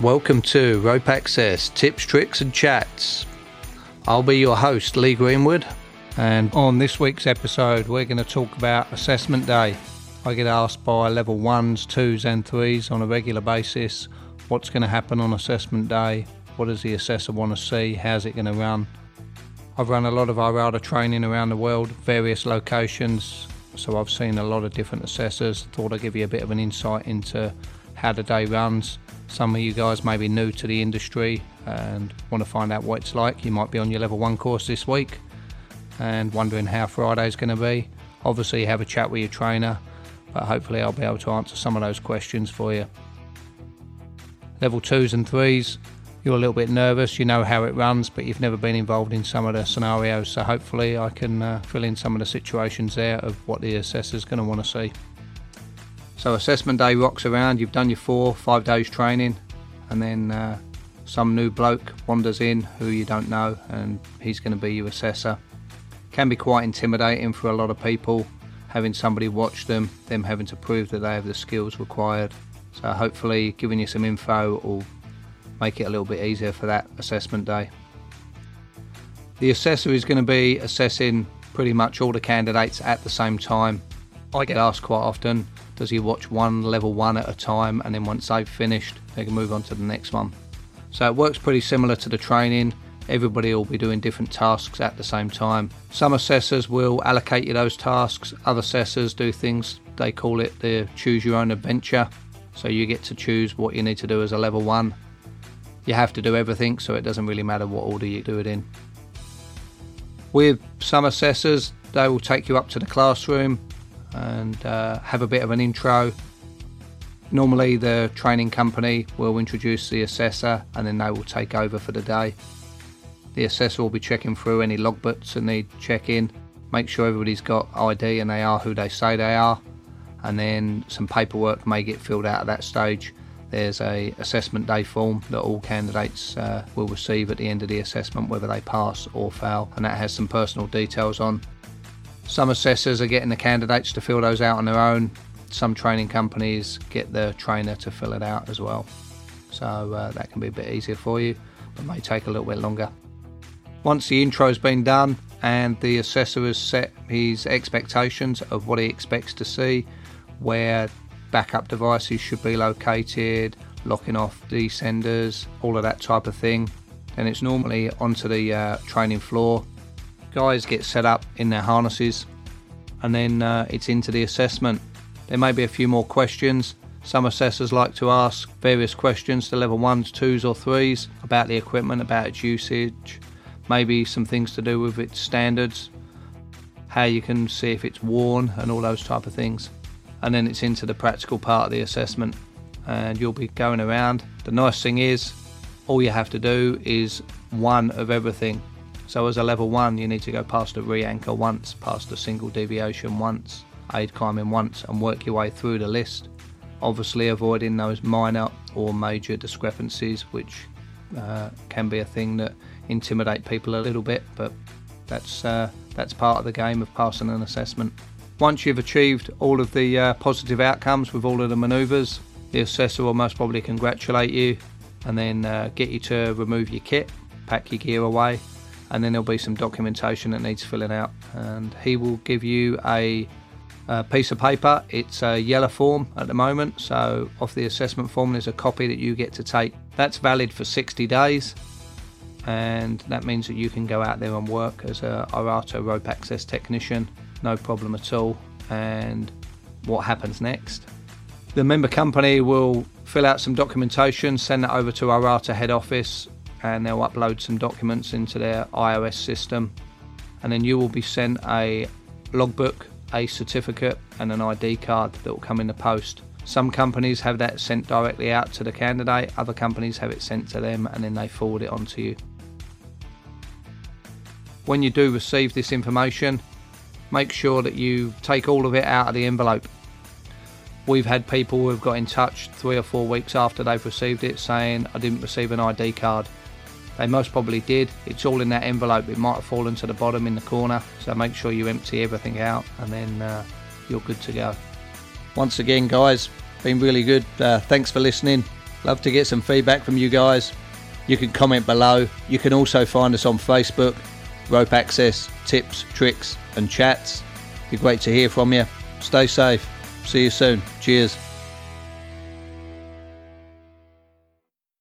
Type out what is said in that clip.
Welcome to Rope Access Tips, Tricks, and Chats. I'll be your host, Lee Greenwood, and on this week's episode, we're going to talk about assessment day. I get asked by level ones, twos, and threes on a regular basis what's going to happen on assessment day, what does the assessor want to see, how's it going to run. I've run a lot of IRATA training around the world, various locations, so I've seen a lot of different assessors. Thought I'd give you a bit of an insight into how the day runs. Some of you guys may be new to the industry and want to find out what it's like. You might be on your level one course this week and wondering how Friday's going to be. Obviously, have a chat with your trainer, but hopefully, I'll be able to answer some of those questions for you. Level twos and threes, you're a little bit nervous, you know how it runs, but you've never been involved in some of the scenarios. So, hopefully, I can uh, fill in some of the situations there of what the assessor's going to want to see. So, assessment day rocks around, you've done your four, five days training, and then uh, some new bloke wanders in who you don't know, and he's going to be your assessor. Can be quite intimidating for a lot of people, having somebody watch them, them having to prove that they have the skills required. So, hopefully, giving you some info will make it a little bit easier for that assessment day. The assessor is going to be assessing pretty much all the candidates at the same time. I get asked quite often, does he watch one level one at a time and then once they've finished, they can move on to the next one? So it works pretty similar to the training. Everybody will be doing different tasks at the same time. Some assessors will allocate you those tasks, other assessors do things, they call it the choose your own adventure. So you get to choose what you need to do as a level one you have to do everything, so it doesn't really matter what order you do it in. With some assessors, they will take you up to the classroom and uh, have a bit of an intro. Normally, the training company will introduce the assessor and then they will take over for the day. The assessor will be checking through any logbooks that check in, make sure everybody's got ID and they are who they say they are, and then some paperwork may get filled out at that stage there's a assessment day form that all candidates uh, will receive at the end of the assessment, whether they pass or fail, and that has some personal details on. Some assessors are getting the candidates to fill those out on their own. Some training companies get the trainer to fill it out as well. So uh, that can be a bit easier for you, but may take a little bit longer. Once the intro's been done and the assessor has set his expectations of what he expects to see, where backup devices should be located, locking off descenders, all of that type of thing. then it's normally onto the uh, training floor. Guys get set up in their harnesses and then uh, it's into the assessment. There may be a few more questions. Some assessors like to ask various questions to level ones, twos, or threes about the equipment, about its usage, maybe some things to do with its standards, how you can see if it's worn, and all those type of things and then it's into the practical part of the assessment and you'll be going around. The nice thing is, all you have to do is one of everything. So as a level one, you need to go past a re-anchor once, past a single deviation once, aid climbing once, and work your way through the list. Obviously, avoiding those minor or major discrepancies, which uh, can be a thing that intimidate people a little bit, but that's uh, that's part of the game of passing an assessment. Once you've achieved all of the uh, positive outcomes with all of the manoeuvres, the assessor will most probably congratulate you and then uh, get you to remove your kit, pack your gear away, and then there'll be some documentation that needs filling out. And he will give you a, a piece of paper. It's a yellow form at the moment, so off the assessment form, there's a copy that you get to take. That's valid for 60 days, and that means that you can go out there and work as a IRATA rope access technician no problem at all. And what happens next? The member company will fill out some documentation, send that over to IRATA head office, and they'll upload some documents into their IOS system. And then you will be sent a logbook, a certificate, and an ID card that will come in the post. Some companies have that sent directly out to the candidate, other companies have it sent to them and then they forward it on to you. When you do receive this information, make sure that you take all of it out of the envelope. We've had people who have got in touch three or four weeks after they've received it saying, I didn't receive an ID card. They most probably did. It's all in that envelope. It might have fallen to the bottom in the corner. So make sure you empty everything out and then uh, you're good to go. Once again, guys, been really good. Uh, thanks for listening. Love to get some feedback from you guys. You can comment below. You can also find us on Facebook, Rope Access, tips, tricks, and chats. Be great to hear from you. Stay safe. See you soon. Cheers.